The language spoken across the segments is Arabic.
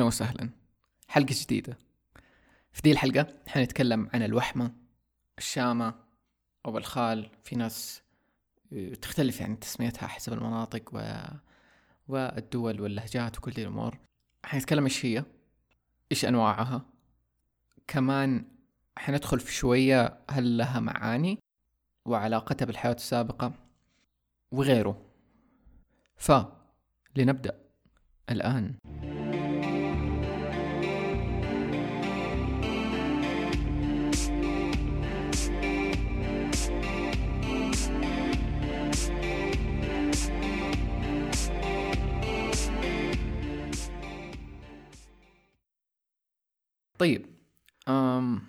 أهلا وسهلا. حلقة جديدة. في دي الحلقة حنتكلم عن الوحمة الشامة أو الخال. في ناس آه، تختلف يعني تسميتها حسب المناطق و... والدول واللهجات وكل دي الأمور. حنتكلم إيش هي إيش أنواعها. كمان حندخل في شوية هل لها معاني وعلاقتها بالحياة السابقة وغيره. ف لنبدأ الآن. طيب أم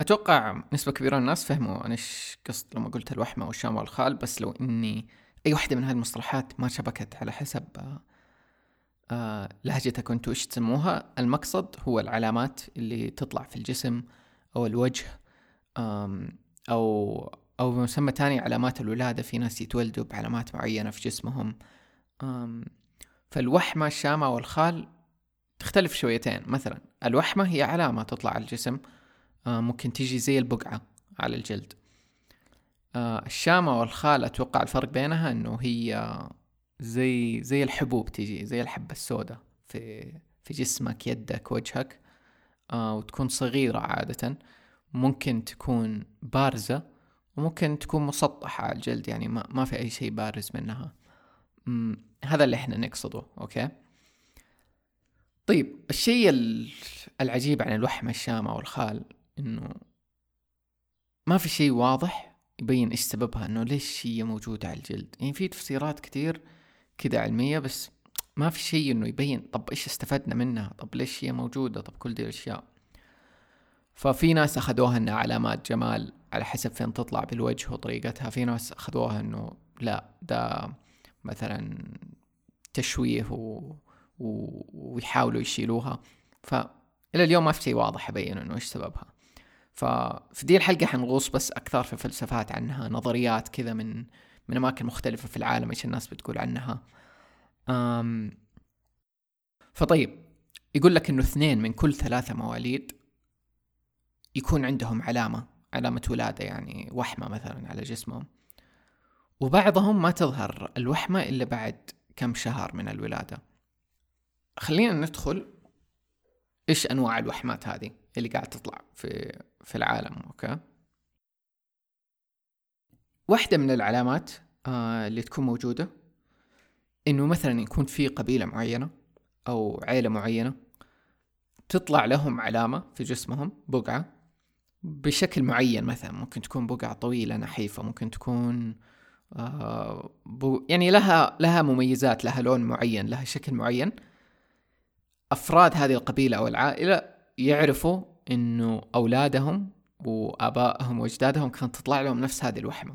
أتوقع نسبة كبيرة من الناس فهموا أنا إيش قصد لما قلت الوحمة والشام والخال بس لو إني أي واحدة من هذه المصطلحات ما شبكت على حسب آه، آه، لهجتك أنتوا إيش تسموها المقصد هو العلامات اللي تطلع في الجسم أو الوجه أو أو بمسمى تاني علامات الولادة في ناس يتولدوا بعلامات معينة في جسمهم فالوحمة الشامة والخال تختلف شويتين. مثلا الوحمة هي علامة تطلع على الجسم آه، ممكن تيجي زي البقعة على الجلد. الشامة والخال أتوقع الفرق بينها أنه هي زي زي الحبوب تيجي زي الحبة السوداء في في جسمك يدك وجهك آه وتكون صغيرة عادة. ممكن تكون بارزة وممكن تكون مسطحة على الجلد يعني ما, ما في أي شيء بارز منها. هذا اللي إحنا نقصده أوكي؟ طيب الشيء العجيب عن الوحمة الشامة والخال إنه ما في شيء واضح يبين إيش سببها إنه ليش هي موجودة على الجلد. يعني في تفسيرات كتير كذا علمية بس ما في شيء إنه يبين طب إيش استفدنا منها طب ليش هي موجودة طب كل دي الأشياء. ففي ناس أخذوها إنها علامات جمال على حسب فين تطلع بالوجه وطريقتها. في ناس أخذوها إنه لا ده مثلا تشويه و... ويحاولوا يشيلوها. فإلى اليوم ما في شيء واضح يبين إنه إيش سببها. ففي دي الحلقة حنغوص بس أكثر في فلسفات عنها نظريات كذا من من أماكن مختلفة في العالم إيش الناس بتقول عنها. أم فطيب يقول لك إنه اثنين من كل ثلاثة مواليد يكون عندهم علامة علامة ولادة يعني وحمة مثلا على جسمهم. وبعضهم ما تظهر الوحمة إلا بعد كم شهر من الولادة. خلينا ندخل إيش أنواع الوحمات هذه اللي قاعد تطلع في في العالم أوكي؟ واحدة من العلامات آه اللي تكون موجودة إنه مثلا يكون في قبيلة معينة أو عيلة معينة تطلع لهم علامة في جسمهم بقعة بشكل معين مثلا. ممكن تكون بقعة طويلة نحيفة ممكن تكون آه بو يعني لها لها مميزات لها لون معين لها شكل معين. أفراد هذه القبيلة أو العائلة يعرفوا إنه أولادهم وآبائهم وأجدادهم كانت تطلع لهم نفس هذه الوحمة.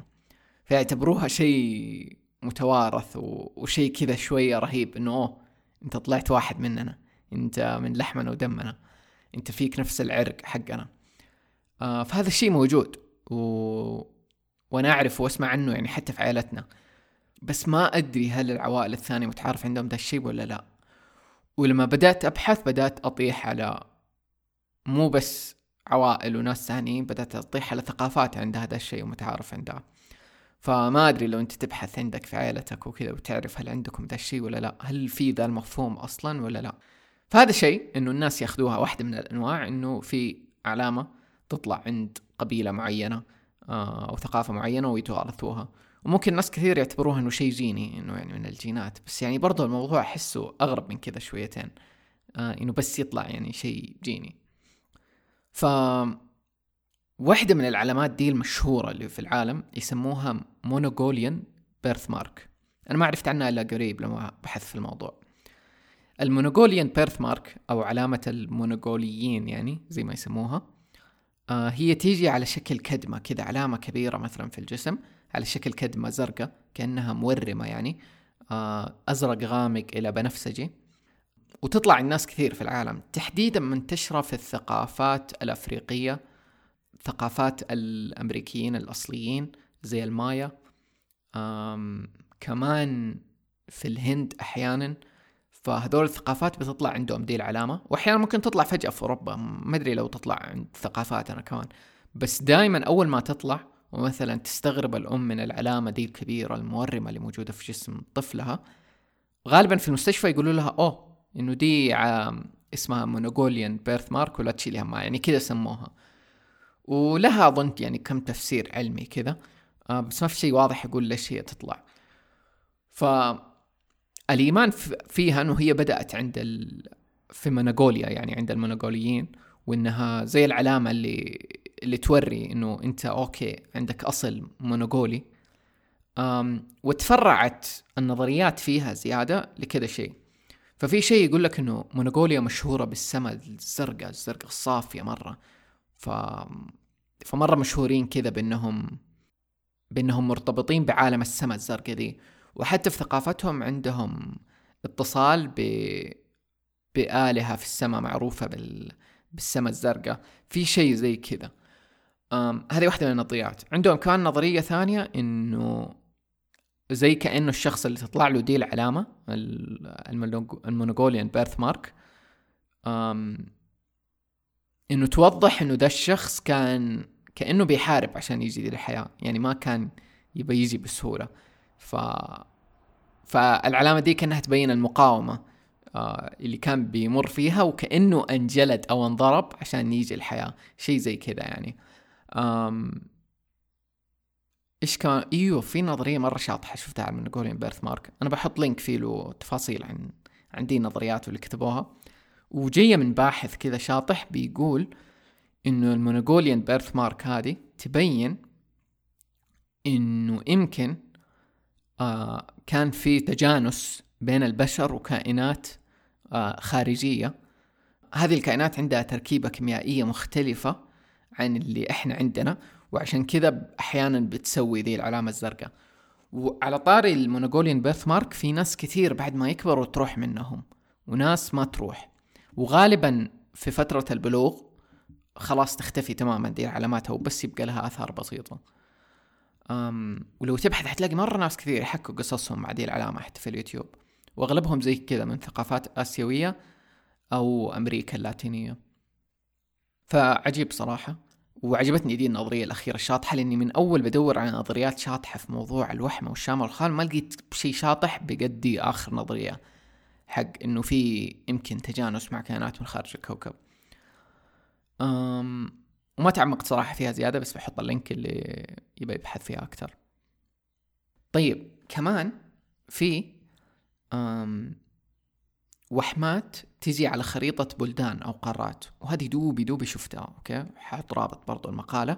فيعتبروها شيء متوارث وشيء كذا شوية رهيب إنه أوه أنت طلعت واحد مننا. أنت من لحمنا ودمنا. أنت فيك نفس العرق حقنا. آه فهذا الشيء موجود و... وأنا أعرف وأسمع عنه يعني حتى في عائلتنا. بس ما أدري هل العوائل الثانية متعارف عندهم ذا الشيء ولا لا. ولما بدأت أبحث بدأت أطيح على مو بس عوائل وناس ثانيين بدأت أطيح على ثقافات عندها هذا الشيء ومتعارف عندها فما أدري لو أنت تبحث عندك في عائلتك وكذا وتعرف هل عندكم ذا الشيء ولا لا هل في ذا المفهوم أصلا ولا لا. فهذا شيء إنه الناس يأخذوها واحدة من الأنواع إنه في علامة تطلع عند قبيلة معينة آه، أو ثقافة معينة ويتوارثوها. وممكن ناس كثير يعتبروها إنه شيء جيني إنه يعني من الجينات. بس يعني برضو الموضوع أحسه أغرب من كذا شويتين. آه إنه بس يطلع يعني شيء جيني. ف واحدة من العلامات دي المشهورة اللي في العالم يسموها مونوغوليان بيرث مارك أنا ما عرفت عنها إلا قريب لما بحثت في الموضوع. ال Mongolian birthmark أو علامة المونوغوليين يعني زي ما يسموها آه هي تيجي على شكل كدمة كذا علامة كبيرة مثلا في الجسم. على شكل كدمة زرقاء كأنها مورمة يعني آه أزرق غامق إلى بنفسجي. وتطلع الناس كثير في العالم. تحديدا منتشرة في الثقافات الأفريقية ثقافات الأمريكيين الأصليين زي المايا. كمان في الهند أحيانا. فهذول الثقافات بتطلع عندهم دي العلامة. وأحيانا ممكن تطلع فجأة في أوروبا. ما أدري لو تطلع عند ثقافاتنا كمان. بس دائما أول ما تطلع ومثلا تستغرب الأم من العلامة دي الكبيرة المورمة اللي موجودة في جسم طفلها. غالبا في المستشفى يقولوا لها أوه إنه دي اسمها مونوغوليان بيرث مارك ولا تشيلي همها يعني كذا سموها. ولها أظن يعني كم تفسير علمي كذا. آه، بس ما في شيء واضح يقول ليش هي تطلع. ف الإيمان فيها أنه هي بدأت عند ال... في منغوليا يعني عند المنغوليين وإنها زي العلامة اللي اللي توري إنه أنت أوكي عندك أصل منغولي أم وتفرعت النظريات فيها زيادة لكذا شيء. ففي شيء يقول لك إنه منغوليا مشهورة بالسماء الزرقاء الزرقاء الصافية مرة. ف فمرة مشهورين كذا بأنهم بأنهم مرتبطين بعالم السماء الزرقاء دي وحتى في ثقافتهم عندهم اتصال ب بآلهة في السماء معروفة بال... بالسماء الزرقاء. في شيء زي كذا. هذه واحدة من النظريات. عندهم كمان نظرية ثانية إنه زي كأنه الشخص اللي تطلع له دي العلامة المونغوليان بيرث مارك إنه توضح إنه ده الشخص كان كأنه بيحارب عشان يجي الحياة. يعني ما كان يبى يجي بسهولة. ف فالعلامة دي كأنها تبين المقاومة آه اللي كان بيمر فيها وكأنه أنجلد أو انضرب عشان يجي الحياة. شيء زي كذا يعني. آم إيش كمان إيوه في نظرية مرة شاطحة شفتها على المنغوليان بيرث مارك. أنا بحط لينك فيه له تفاصيل عن عن دي النظريات اللي كتبوها. وجاية من باحث كذا شاطح بيقول إنه المونغوليان بيرث مارك هذه تبين إنه يمكن آه كان في تجانس بين البشر وكائنات آه خارجية. هذه الكائنات عندها تركيبة كيميائية مختلفة. عن اللي إحنا عندنا وعشان كذا أحيانا بتسوي ذي العلامة الزرقاء. وعلى طاري المونغوليان بيرث مارك في ناس كثير بعد ما يكبروا تروح منهم وناس ما تروح. وغالبا في فترة البلوغ خلاص تختفي تماما دي العلامات وبس يبقى لها آثار بسيطة. أم ولو تبحث حتلاقي مرة ناس كثير يحكوا قصصهم مع دي العلامة حتى في اليوتيوب. وأغلبهم زي كذا من ثقافات آسيوية أو أمريكا اللاتينية. فعجيب صراحة. وعجبتني دي النظرية الأخيرة الشاطحة لأني من أول بدور على نظريات شاطحة في موضوع الوحمة والشام والخال ما لقيت شيء شاطح بقدي آخر نظرية حق إنه في يمكن تجانس مع كائنات من خارج الكوكب. أم وما تعمقت صراحة فيها زيادة بس بحط اللينك اللي يبغى يبحث فيها أكثر. طيب كمان في وحمات تجي على خريطة بلدان أو قارات. وهذه دوبي دوبي شفتها أوكي؟ حاط رابط برضو المقالة.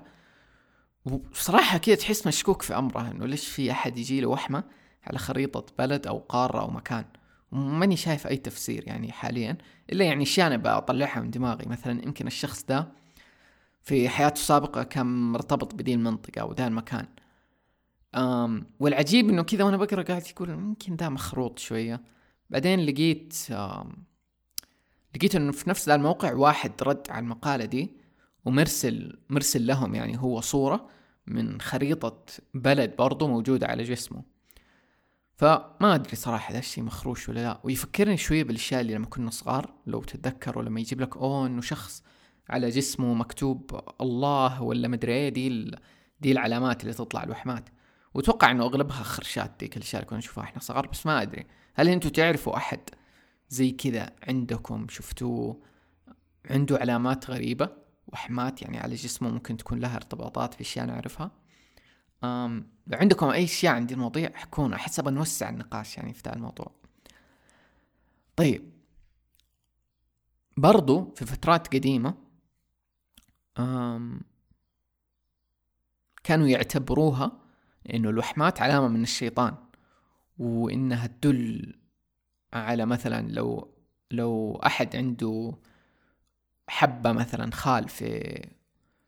وصراحة كذا تحس مشكوك في أمره إنه ليش في أحد يجي له وحمة على خريطة بلد أو قارة أو مكان؟ وماني شايف أي تفسير يعني حاليا إلا يعني أشياء أنا بطلعها من دماغي. مثلا يمكن الشخص ده في حياته السابقة كان مرتبط بدي المنطقة أو ذا المكان. أم والعجيب إنه كذا وأنا بقرأ قاعد يقول يمكن ذا مخروط شوية. بعدين لقيت لقيت إنه في نفس ذا الموقع واحد رد على المقالة دي ومرسل مرسل لهم يعني هو صورة من خريطة بلد برضو موجودة على جسمه. فما أدري صراحة ذا الشيء مخروش ولا لا. ويفكرني شوية بالأشياء اللي لما كنا صغار لو تتذكروا لما يجيب لك أوه إنه شخص على جسمه مكتوب الله ولا مدري إيه دي دي العلامات اللي تطلع الوحمات. وأتوقع إنه أغلبها خرشات ديك الاشياء اللي كنا نشوفها إحنا صغار بس ما أدري. هل أنتم تعرفوا أحد زي كذا عندكم شفتوه عنده علامات غريبة وحمات يعني على جسمه ممكن تكون لها ارتباطات في اشياء نعرفها؟ أم لو عندكم أي أشياء عن المواضيع احكونا احس نوسع النقاش يعني في ذا الموضوع. طيب. برضو في فترات قديمة أم كانوا يعتبروها إنه الوحمات علامة من الشيطان. وإنها تدل على مثلا لو لو أحد عنده حبة مثلا خال في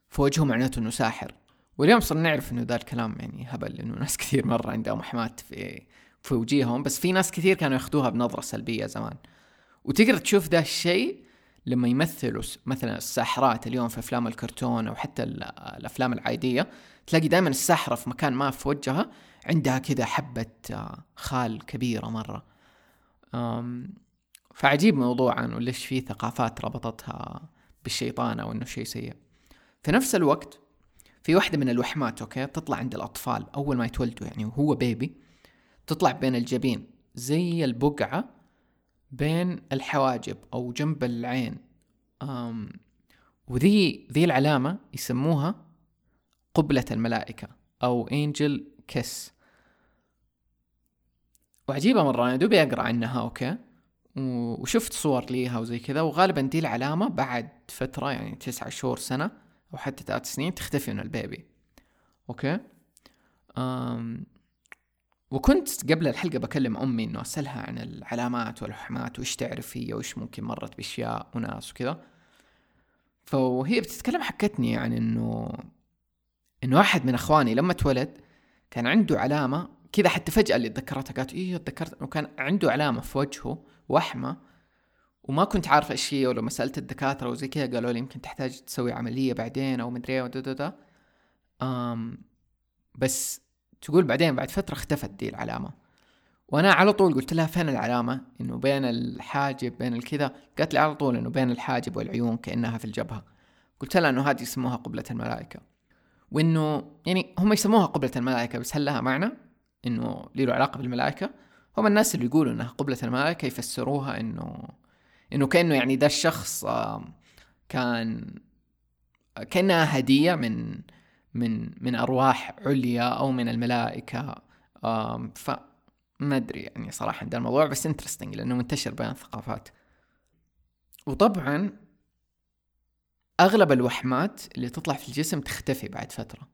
في وجهه معناته إنه ساحر. واليوم صرنا نعرف إنه ذا الكلام يعني هبل إنه ناس كثير مرة عندهم وحمات في في وجيههم. بس في ناس كثير كانوا يأخذوها بنظرة سلبية زمان. وتقدر تشوف ذا الشيء لما يمثلوا مثلا الساحرات اليوم في أفلام الكرتون أو حتى الأفلام العادية تلاقي دائما الساحرة في مكان ما في وجهها عندها كذا حبة آه، خال كبيرة مرة. فعجيب موضوعا وليش في ثقافات ربطتها بالشيطان أو إنه شيء سيء. في نفس الوقت في واحدة من الوحمات أوكي تطلع عند الأطفال أول ما يتولدوا يعني وهو baby تطلع بين الجبين زي البقعة بين الحواجب أو جنب العين. أم وذي ذي العلامة يسموها قبلة الملائكة أو angel kiss وعجيبة مرة أنا دوبي أقرأ عنها أوكي. وشفت صور ليها وزي كذا وغالبا دي العلامة بعد فترة يعني تسعة شهور سنة أو حتى ثلاث سنين تختفي من ال baby. أوكي؟ أم وكنت قبل الحلقة بكلم أمي إنه أسألها عن العلامات والوحمات وإيش تعرف هي وإيش ممكن مرت بأشياء وناس وكذا. فهي بتتكلم حكتني عن إنه إنه واحد من إخواني لما اتولد كان عنده علامة كذا حتى فجأة اللي تذكرتها قالت إيه تذكرت وكان عنده علامة في وجهه وحمة وما كنت عارفة إيش هي ولما سألت الدكاترة وزي كذا قالوا لي يمكن تحتاج تسوي عملية بعدين أو مدري إيه دا أم بس تقول بعدين بعد فترة اختفت دي العلامة. وأنا على طول قلت لها فين العلامة؟ إنه بين الحاجب بين الكذا. قالت لي على طول إنه بين الحاجب والعيون كأنها في الجبهة. قلت لها إنه هذه يسموها قبلة الملائكة. وإنه يعني هم يسموها قبلة الملائكة بس هل لها معنى؟ إنه له علاقة بالملائكة. هم الناس اللي يقولوا إنها قبلة الملائكة يفسروها إنه إنه كأنه يعني ده الشخص كان كأنها هدية من من من أرواح عليا أو من الملائكة. ف ما أدري يعني صراحة ده الموضوع بس انترستنج لأنه منتشر بين الثقافات. وطبعا أغلب الوحمات اللي تطلع في الجسم تختفي بعد فترة.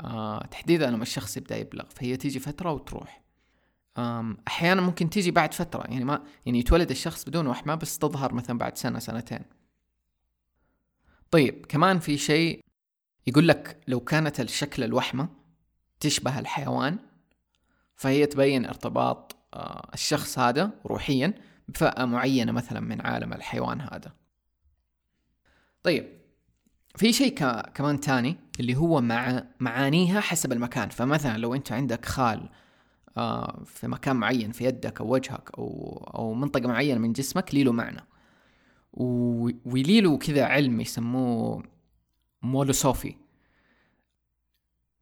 آه تحديدا لما الشخص يبدأ يبلغ فهي تيجي فترة وتروح. أحيانا ممكن تيجي بعد فترة يعني ما يعني يتولد الشخص بدون وحمة بس تظهر مثلا بعد سنة سنتين. طيب كمان في شيء يقول لك لو كانت الشكل الوحمة تشبه الحيوان فهي تبين ارتباط آه، الشخص هذا روحيا بفئة معينة مثلا من عالم الحيوان هذا. طيب في شيء كمان تاني اللي هو مع معانيها حسب المكان. فمثلا لو أنت عندك خال آه، في مكان معين في يدك أو وجهك أو أو منطقة معينة من جسمك لي له معنى. ولي له كذا علم يسموه مولوسوفي.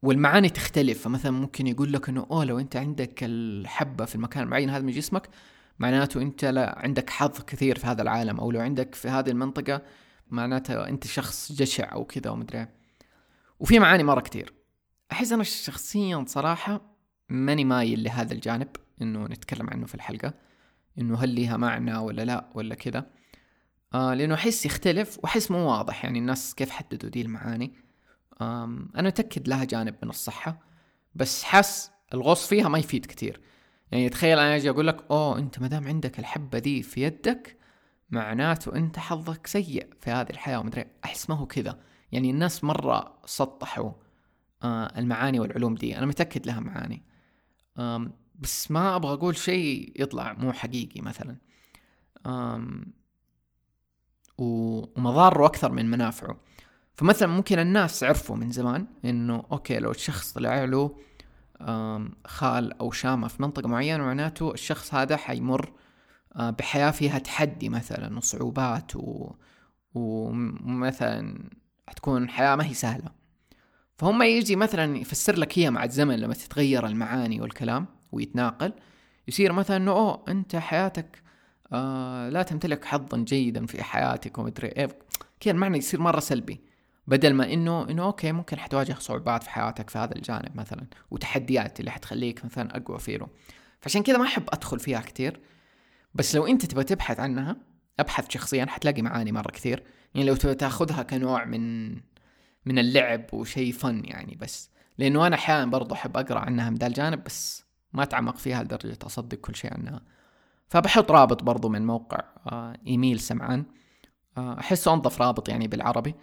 والمعاني تختلف. فمثلا ممكن يقول لك إنه أوه لو أنت عندك الحبة في المكان المعين هذا من جسمك معناته أنت لا عندك حظ كثير في هذا العالم. أو لو عندك في هذه المنطقة معناته أنت شخص جشع أو كذا ومدري وفي معاني مرة كثير. أحس أنا شخصيا صراحة ماني مايل لهذا الجانب إنه نتكلم عنه في الحلقة. إنه هل ليها معنى ولا لا ولا كذا. آه لأنه أحس يختلف وأحس مو واضح يعني الناس كيف حددوا دي المعاني. أنا متاكد لها جانب من الصحة بس حاس الغوص فيها ما يفيد كثير. يعني تخيل أنا أجي أقول لك أوه أنت ما دام عندك الحبة دي في يدك معناته أنت حظك سيء في هذه الحياة ومدري أحس ما هو كذا. يعني الناس مرة سطحوا آه المعاني والعلوم دي. أنا متأكد لها معاني. بس ما أبغى أقول شيء يطلع مو حقيقي مثلا. ومضاره أكثر من منافعه. فمثلا ممكن الناس عرفوا من زمان إنه أوكي لو الشخص طلع له خال أو شامة في منطقة معينة معناته الشخص هذا حيمر آه، بحياة فيها تحدي مثلا وصعوبات و... ومثلا حتكون حياة ما هي سهلة. فهم يجي مثلا يفسر لك هي مع الزمن لما تتغير المعاني والكلام ويتناقل يصير مثلا إنه أوه أنت حياتك آه لا تمتلك حظا جيدا في حياتك ومدري إيه. كذا المعنى يصير مرة سلبي بدل ما إنه إنه أوكي ممكن حتواجه صعوبات في حياتك في هذا الجانب مثلا وتحديات اللي حتخليك مثلا أقوى فيه فعشان كذا ما أحب أدخل فيها كثير بس لو أنت تبغى تبحث عنها أبحث شخصيا حتلاقي معاني مرة كثير. يعني لو تبغى تاخذها كنوع من من اللعب وشيء فن يعني بس. لأنه أنا أحيانا برضو أحب أقرأ عنها من ذا الجانب بس ما أتعمق فيها لدرجة أصدق كل شيء عنها. فبحط رابط برضو من موقع آه إيميل سمعان. آه أحسه أنظف رابط يعني بالعربي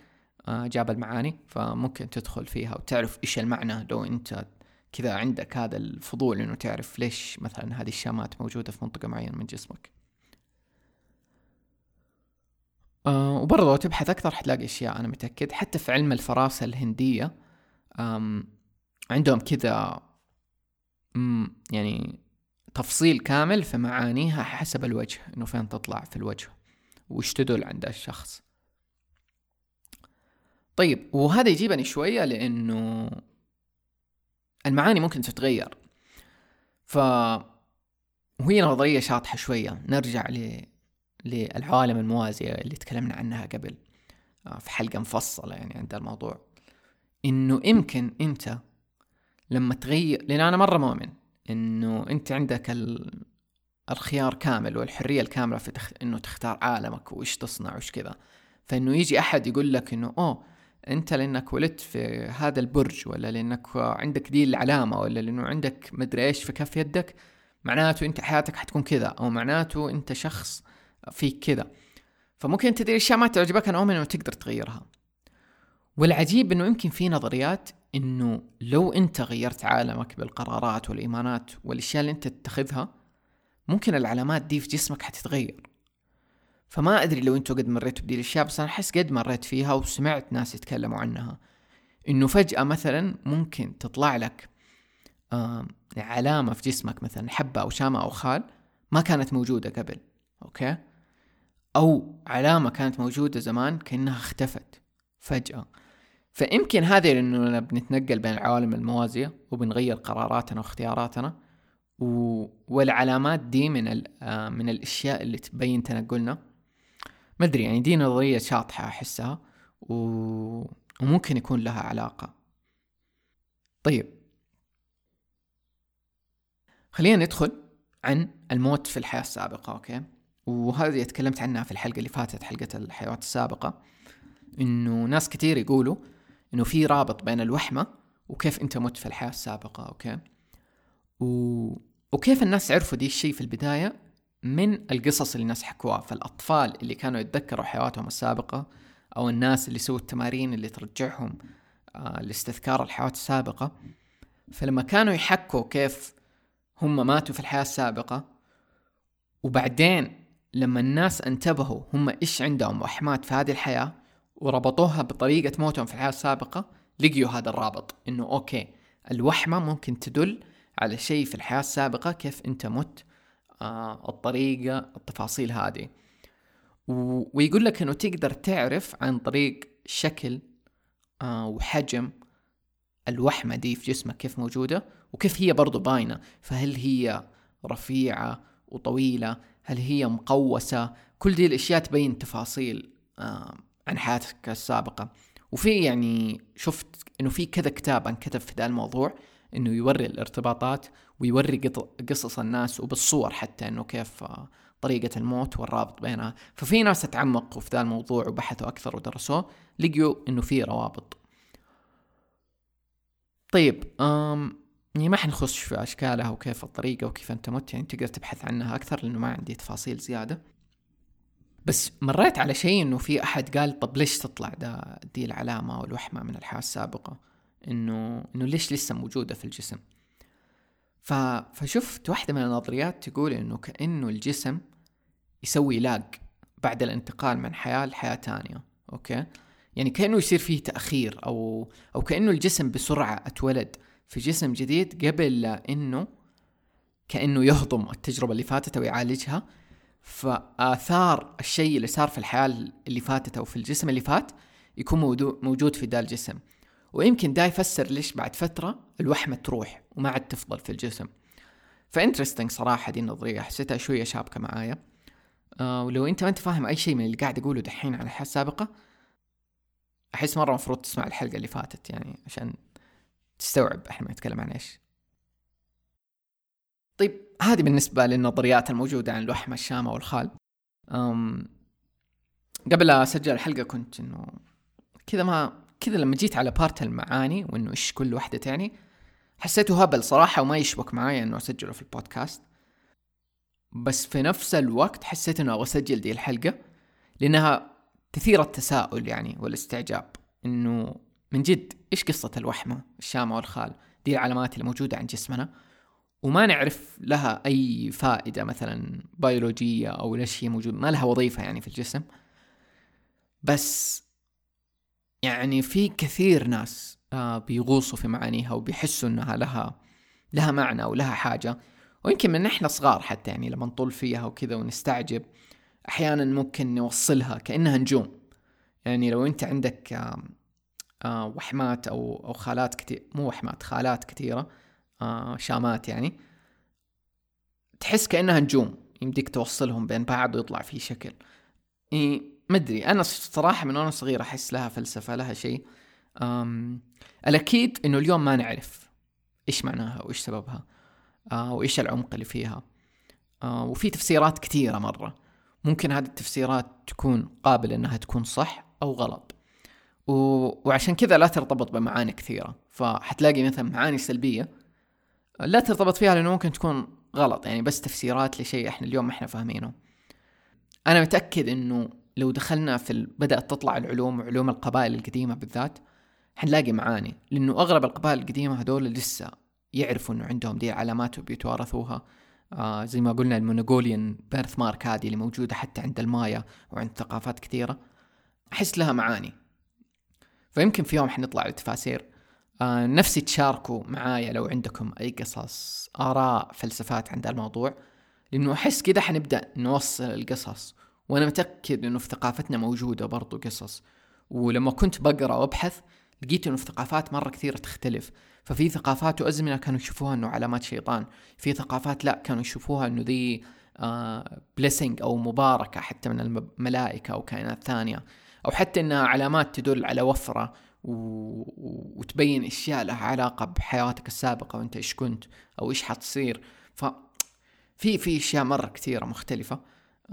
آه جاب المعاني فممكن تدخل فيها وتعرف إيش المعنى لو أنت كذا عندك هذا الفضول إنه تعرف ليش مثلا هذه الشامات موجودة في منطقة معينة من جسمك. آه وبرضه تبحث أكثر حتلاقي أشياء أنا متأكد. حتى في علم الفراسة الهندية عندهم كذا يعني تفصيل كامل في معانيها حسب الوجه إنه فين تطلع في الوجه وش تدل عند الشخص. طيب وهذا يجيبني شوية لأنه المعاني ممكن تتغير. ف وهي نظرية شاطحة شوية. نرجع ل... للعوالم الموازية اللي تكلمنا عنها قبل. آه، في حلقة مفصلة يعني عند الموضوع. إنه يمكن أنت لما تغير لأن أنا مرة مؤمن إنه أنت عندك ال... الخيار كامل والحرية الكاملة في تخ... إنه تختار عالمك وش تصنع وش كذا. فإنه يجي أحد يقول لك إنه أوه انت لانك ولدت في هذا البرج ولا لانك عندك دي العلامة ولا لأنه عندك مدري إيش في كف يدك معناته انت حياتك حتكون كذا أو معناته انت شخص فيك كذا. فممكن انت دي الاشياء ما تعجبك أنا اؤمن انه تقدر تغيرها. والعجيب إنه يمكن في نظريات إنه لو أنت غيرت عالمك بالقرارات والإيمانات والأشياء اللي أنت تتخذها ممكن العلامات دي في جسمك حتتغير. فما أدري لو أنتوا قد مريتوا بدي الأشياء بس أنا أحس قد مريت فيها وسمعت ناس يتكلموا عنها. إنه فجأة مثلا ممكن تطلع لك علامة في جسمك مثلا حبة أو شامة أو خال ما كانت موجودة قبل أوكي؟ أو علامة كانت موجودة زمان كأنها اختفت فجأة. فيمكن هذه لأنه بنتنقل بين العوالم الموازية وبنغير قراراتنا واختياراتنا و... والعلامات دي من آه، من الأشياء اللي تبين تنقلنا. ما أدري يعني دي نظرية شاطحة أحسها و... وممكن يكون لها علاقة. طيب. خلينا ندخل عن الموت في الحياة السابقة أوكي؟ وهذه تكلمت عنها في الحلقة اللي فاتت حلقة الحيوات السابقة. إنه ناس كتير يقولوا إنه في رابط بين الوحمة وكيف أنت مت في الحياة السابقة أوكي؟ و... وكيف الناس عرفوا دي الشيء في البداية؟ من القصص اللي الناس حكوها. فالأطفال اللي كانوا يتذكروا حياتهم السابقة أو الناس اللي سووا التمارين اللي ترجعهم آه لاستذكار الحياة السابقة فلما كانوا يحكوا كيف هم ماتوا في الحياة السابقة وبعدين لما الناس انتبهوا هم إيش عندهم وحمات في هذه الحياة وربطوها بطريقة موتهم في الحياة السابقة لقيوا هذا الرابط. إنه أوكي الوحمة ممكن تدل على شيء في الحياة السابقة كيف أنت مت الطريقة التفاصيل هذه. ويقول لك إنه تقدر تعرف عن طريق شكل آه وحجم الوحمة دي في جسمك كيف موجودة وكيف هي برضو باينة. فهل هي رفيعة وطويلة؟ هل هي مقوسة؟ كل دي الأشياء تبين تفاصيل آه عن حياتك السابقة. وفي يعني شفت إنه في كذا كتاب انكتب في ذا الموضوع إنه يوري الارتباطات ويوري قصص الناس وبالصور حتى إنه كيف آه، طريقة الموت والرابط بينها. ففي ناس تعمقوا في ذا الموضوع وبحثوا أكثر ودرسوه لقيوا إنه في روابط. طيب أم يعني ما حنخش في أشكالها وكيف الطريقة وكيف أنت مت يعني تقدر تبحث عنها أكثر لأنه ما عندي تفاصيل زيادة. بس مريت على شيء إنه في أحد قال طب ليش تطلع دا دي العلامة والوحمة من الحياة السابقة؟ إنه إنه ليش لسه موجودة في الجسم؟ ف... فشفت واحدة من النظريات تقول إنه كأنه الجسم يسوي لاج بعد الانتقال من حياة لحياة تانية أوكي؟ يعني كأنه يصير فيه تأخير أو أو كأنه الجسم بسرعة اتولد في جسم جديد قبل إنه كأنه يهضم التجربة اللي فاتت أو يعالجها فآثار الشيء اللي صار في الحياة اللي فاتت أو في الجسم اللي فات يكون موجود في ذا الجسم. ويمكن ده يفسر ليش بعد فترة الوحمة تروح وما عاد تفضل في الجسم. فإنترستنج صراحة دي النظرية حسيتها شوية شابكة معايا. آه ولو أنت ما أنت فاهم أي شيء من اللي قاعد أقوله دحين على الحياة السابقة أحس مرة مفروض تسمع الحلقة اللي فاتت يعني عشان تستوعب إحنا بنتكلم عن إيش. طيب هذه بالنسبة للنظريات الموجودة عن الوحمة الشامة والخال أم قبل أسجل الحلقة كنت إنه كذا ما كذا لما جيت على بارت المعاني وإنه إيش كل واحدة تعني حسيته هبل صراحة وما يشبك معايا إنه أسجله في البودكاست. بس في نفس الوقت حسيت إنه أبغى أسجل دي الحلقة لأنها تثير التساؤل يعني والاستعجاب. إنه من جد إيش قصة الوحمة الشامة والخال؟ دي العلامات اللي موجودة عند جسمنا. وما نعرف لها أي فائدة مثلا بيولوجية أو ليش هي موجودة ما لها وظيفة يعني في الجسم. بس يعني في كثير ناس آه بيغوصوا في معانيها وبيحسوا إنها لها لها معنى ولها حاجة. ويمكن من إحنا صغار حتى يعني لما نطول فيها وكذا ونستعجب أحيانا ممكن نوصلها كأنها نجوم. يعني لو أنت عندك آه، وحمات أو أو خالات كثير مو وحمات خالات كثيرة آه، شامات يعني تحس كأنها نجوم يمديك توصلهم بين بعض ويطلع في شكل. مدري أنا صراحة من وأنا صغير أحس لها فلسفة لها شيء. الأكيد إنه اليوم ما نعرف إيش معناها وإيش سببها آه وإيش العمق اللي فيها. آه وفي تفسيرات كثيرة مرة. ممكن هذه التفسيرات تكون قابلة إنها تكون صح أو غلط. و... وعشان كذا لا ترتبط بمعاني كثيرة. فحتلاقي مثلا معاني سلبية لا ترتبط فيها لأنه ممكن تكون غلط. يعني بس تفسيرات لشيء إحنا اليوم ما إحنا فاهمينه. أنا متأكد إنه لو دخلنا في ال... بدأت تطلع العلوم وعلوم القبائل القديمة بالذات حنلاقي معاني. لأنه أغلب القبائل القديمة هذول لسه يعرفوا إنه عندهم دي علامات وبيتوارثوها. آه زي ما قلنا المونغوليان بيرث مارك هذه اللي موجودة حتى عند المايا وعند ثقافات كثيرة. أحس لها معاني. فيمكن في يوم حنطلع لتفاسير آه نفسي تشاركوا معايا لو عندكم أي قصص آراء فلسفات عند الموضوع. لأنه أحس كذا حنبدأ نوصل القصص. وأنا متأكد إنه في ثقافتنا موجودة برضو قصص. ولما كنت بقرأ وأبحث لقيت إنه في ثقافات مرة كثيرة تختلف. ففي ثقافات وأزمنة كانوا يشوفوها إنه علامات شيطان. في ثقافات لا كانوا يشوفوها إنه ذي بليسنج آه أو مباركة حتى من الملائكه أو كائنات ثانية. أو حتى إنها علامات تدل على وفرة. وتبين أشياء لها علاقة بحياتك السابقة وأنت إيش كنت أو إيش حتصير. ف في في أشياء مرة كثيرة مختلفة.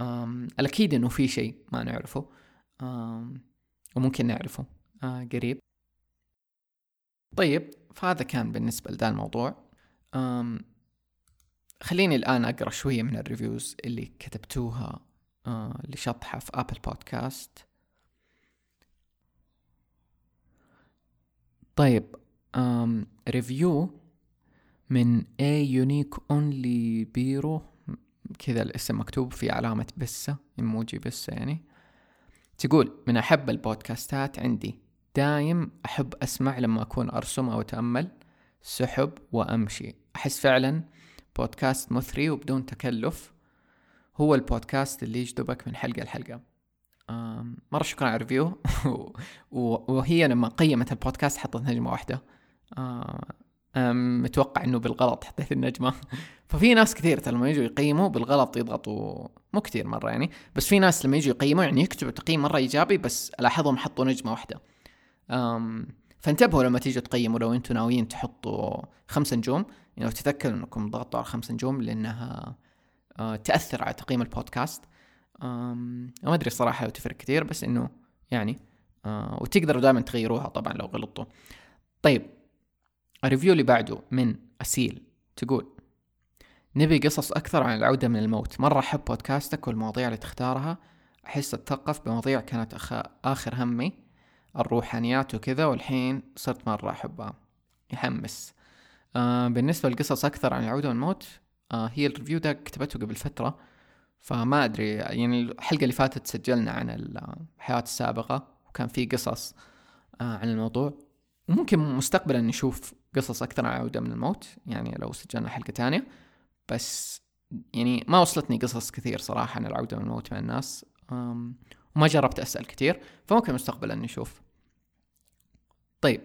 أم... الأكيد إنه في شيء ما نعرفه. وممكن نعرفه. أه قريب. طيب فهذا كان بالنسبة لذا الموضوع. خليني الآن أقرأ شوية من ال reviews اللي كتبتوها أه لشطحة في Apple Podcast طيب review من A Unique Only بيرو كذا الاسم مكتوب في علامة بسة ايموجي بسة يعني. تقول من أحب البودكاستات عندي. دايم أحب أسمع لما أكون أرسم أو أتأمل سحب وأمشي. أحس فعلا بودكاست مثري وبدون تكلف. هو البودكاست اللي يجذبك من حلقة لحلقة. مرة شكرا على ال review. وهي لما قيمت البودكاست حطت نجمة واحدة. متوقع إنه بالغلط حطيت النجمة. ففي ناس كثير لما يجوا يقيموا بالغلط يضغطوا مو كثير مرة يعني بس في ناس لما يجوا يقيموا يعني يكتبوا تقييم مرة إيجابي بس ألاحظهم حطوا نجمة واحدة. أم فانتبهوا لما تيجوا تقيموا لو أنتم ناويين تحطوا خمس نجوم يعني تذكروا إنكم ضغطوا على خمس نجوم لأنها أه تأثر على تقييم البودكاست. ما أدري الصراحه لو تفرق كثير بس إنه يعني أه وتقدروا دائما تغيروها طبعا لو غلطتوا. طيب ال review اللي بعده من أسيل تقول نبي قصص أكثر عن العودة من الموت. مرة أحب بودكاستك والمواضيع اللي تختارها. أحس أتثقف بمواضيع كانت أخ... آخر همي. الروحانيات وكذا والحين صرت مرة أحبها. يحمس. آه بالنسبة للقصص أكثر عن العودة والموت آه هي ال review ده كتبته قبل فترة. فما أدري يعني الحلقة اللي فاتت سجلنا عن الحياة السابقة وكان في قصص آه عن الموضوع. وممكن مستقبلا نشوف قصص أكثر عن العودة من الموت يعني لو سجلنا حلقة تانية بس يعني ما وصلتني قصص كثير صراحة عن العودة من الموت من الناس وما جربت أسأل كثير فممكن مستقبلا نشوف. طيب.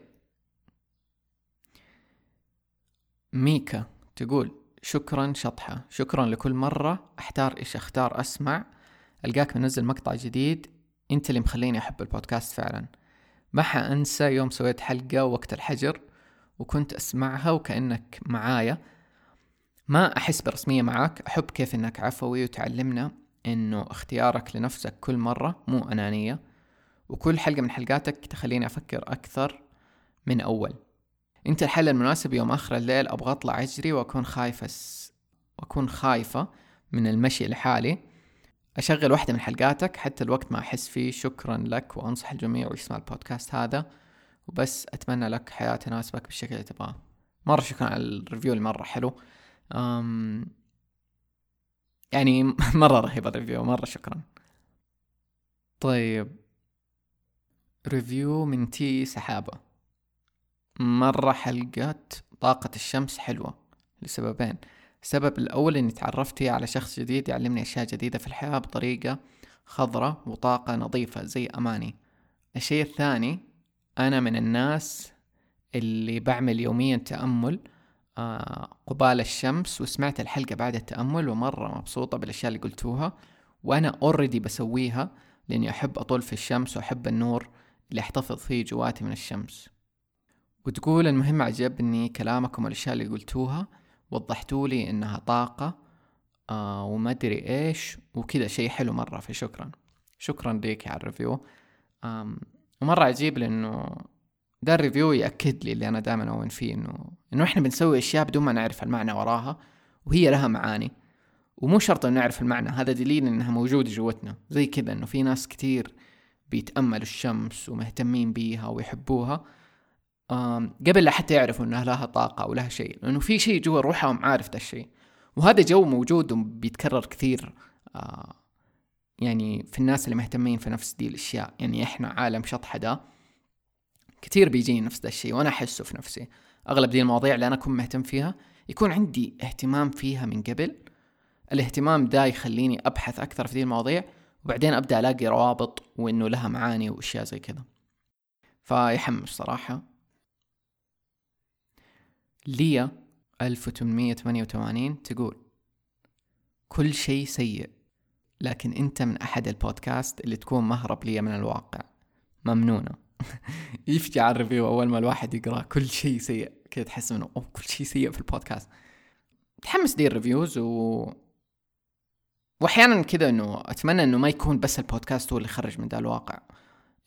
ميكا تقول شكرا شطحة شكرا لكل مرة أحتار إيش أختار أسمع. ألقاك منزل مقطع جديد أنت اللي مخليني أحب البودكاست فعلا. ما حأنسى يوم سويت حلقة وقت الحجر وكنت أسمعها وكأنك معايا. ما أحس برسمية معاك أحب كيف إنك عفوي وتعلمنا إنه اختيارك لنفسك كل مرة مو أنانية. وكل حلقة من حلقاتك تخليني أفكر أكثر من أول. أنت الحل المناسب يوم آخر الليل أبغى أطلع أجري وأكون خايفة. وأكون خايفة من المشي لحالي. أشغل واحدة من حلقاتك حتى الوقت ما أحس فيه. شكرا لك وأنصح الجميع يسمع البودكاست هذا. وبس أتمنى لك حياة تناسبك بالشكل اللي تبغاه مرة شكرا على ال review المرة حلو. أم... يعني مرة رهيب ال review مرة شكرا. طيب ريفيو من تي سحابة. مرة حلقة طاقة الشمس حلوة لسببين. السبب الأول إني تعرفت على شخص جديد يعلمني أشياء جديدة في الحياة بطريقة خضرة وطاقة نظيفة زي أماني. الشيء الثاني أنا من الناس اللي بعمل يوميا تأمل آه، قبال الشمس وسمعت الحلقة بعد التأمل ومرة مبسوطة بالأشياء اللي قلتوها وأنا already بسويها لأني أحب أطول في الشمس وأحب النور اللي أحتفظ فيه جواتي من الشمس. وتقول المهم عجبني كلامكم والأشياء اللي قلتوها وضحتوا لي إنها طاقة آه وما أدري إيش وكذا شيء حلو مرة فشكرا. شكرا ليك على ال review ومرة عجيب لأنه ده ال review يأكد لي اللي أنا دائما أؤمن فيه إنه إنه إحنا بنسوي أشياء بدون ما نعرف المعنى وراها وهي لها معاني. ومو شرط إن نعرف المعنى هذا دليل إنها موجودة جوتنا. زي كذا إنه في ناس كتير بيتأملوا الشمس ومهتمين بيها ويحبوها. قبل لا حتى يعرفوا إنها لها طاقة أو لها شيء لأنه في شيء جوا روحهم عارف ده الشيء. وهذا جو موجود وبيتكرر كثير آه يعني في الناس اللي مهتمين في نفس دي الأشياء يعني إحنا عالم شطحة ده كثير بيجيني نفس ده الشيء وأنا أحسه في نفسي. أغلب دي المواضيع اللي أنا أكون مهتم فيها يكون عندي اهتمام فيها من قبل. الاهتمام ده يخليني أبحث أكثر في دي المواضيع وبعدين أبدأ ألاقي روابط وإنه لها معاني وأشياء زي كذا. فيحمس صراحة. ليا 1888 تقول كل شيء سيء. لكن انت من احد البودكاست اللي تكون مهرب لي من الواقع. ممنونة. يفجع ال review اول ما الواحد يقرأ كل شيء سيء كذا تحس إنه أوه كل شيء سيء في البودكاست. تحمس دي ال reviews و وأحيانا كذا إنه أتمنى إنه ما يكون بس البودكاست هو اللي يخرج من ذا الواقع.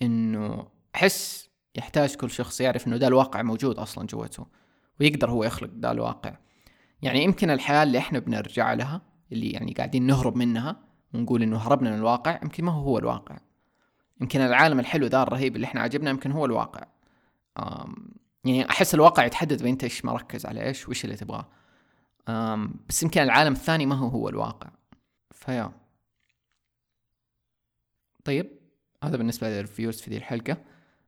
إنه أحس يحتاج كل شخص يعرف إنه ذا الواقع موجود أصلا جوته ويقدر هو يخلق ذا الواقع. يعني يمكن الحياة اللي إحنا بنرجع لها اللي يعني قاعدين نهرب منها ونقول إنه هربنا من الواقع يمكن ما هو هو الواقع. يمكن العالم الحلو ذا الرهيب اللي إحنا عجبنا يمكن هو الواقع. يعني أحس الواقع يتحدد إنت إيش مركز على إيش وإيش اللي تبغاه. بس يمكن العالم الثاني ما هو هو الواقع. ف yeah. طيب هذا بالنسبة لل reviews في ذي الحلقة.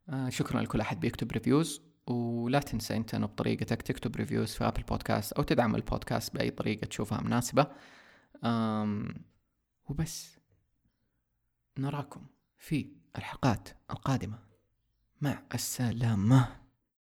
آه شكرا لكل أحد بيكتب reviews ولا تنسى إنت إنه بطريقتك تكتب reviews في Apple Podcast أو تدعم البودكاست بأي طريقة تشوفها مناسبة. وبس. نراكم في الحلقات القادمة. مع السلامة.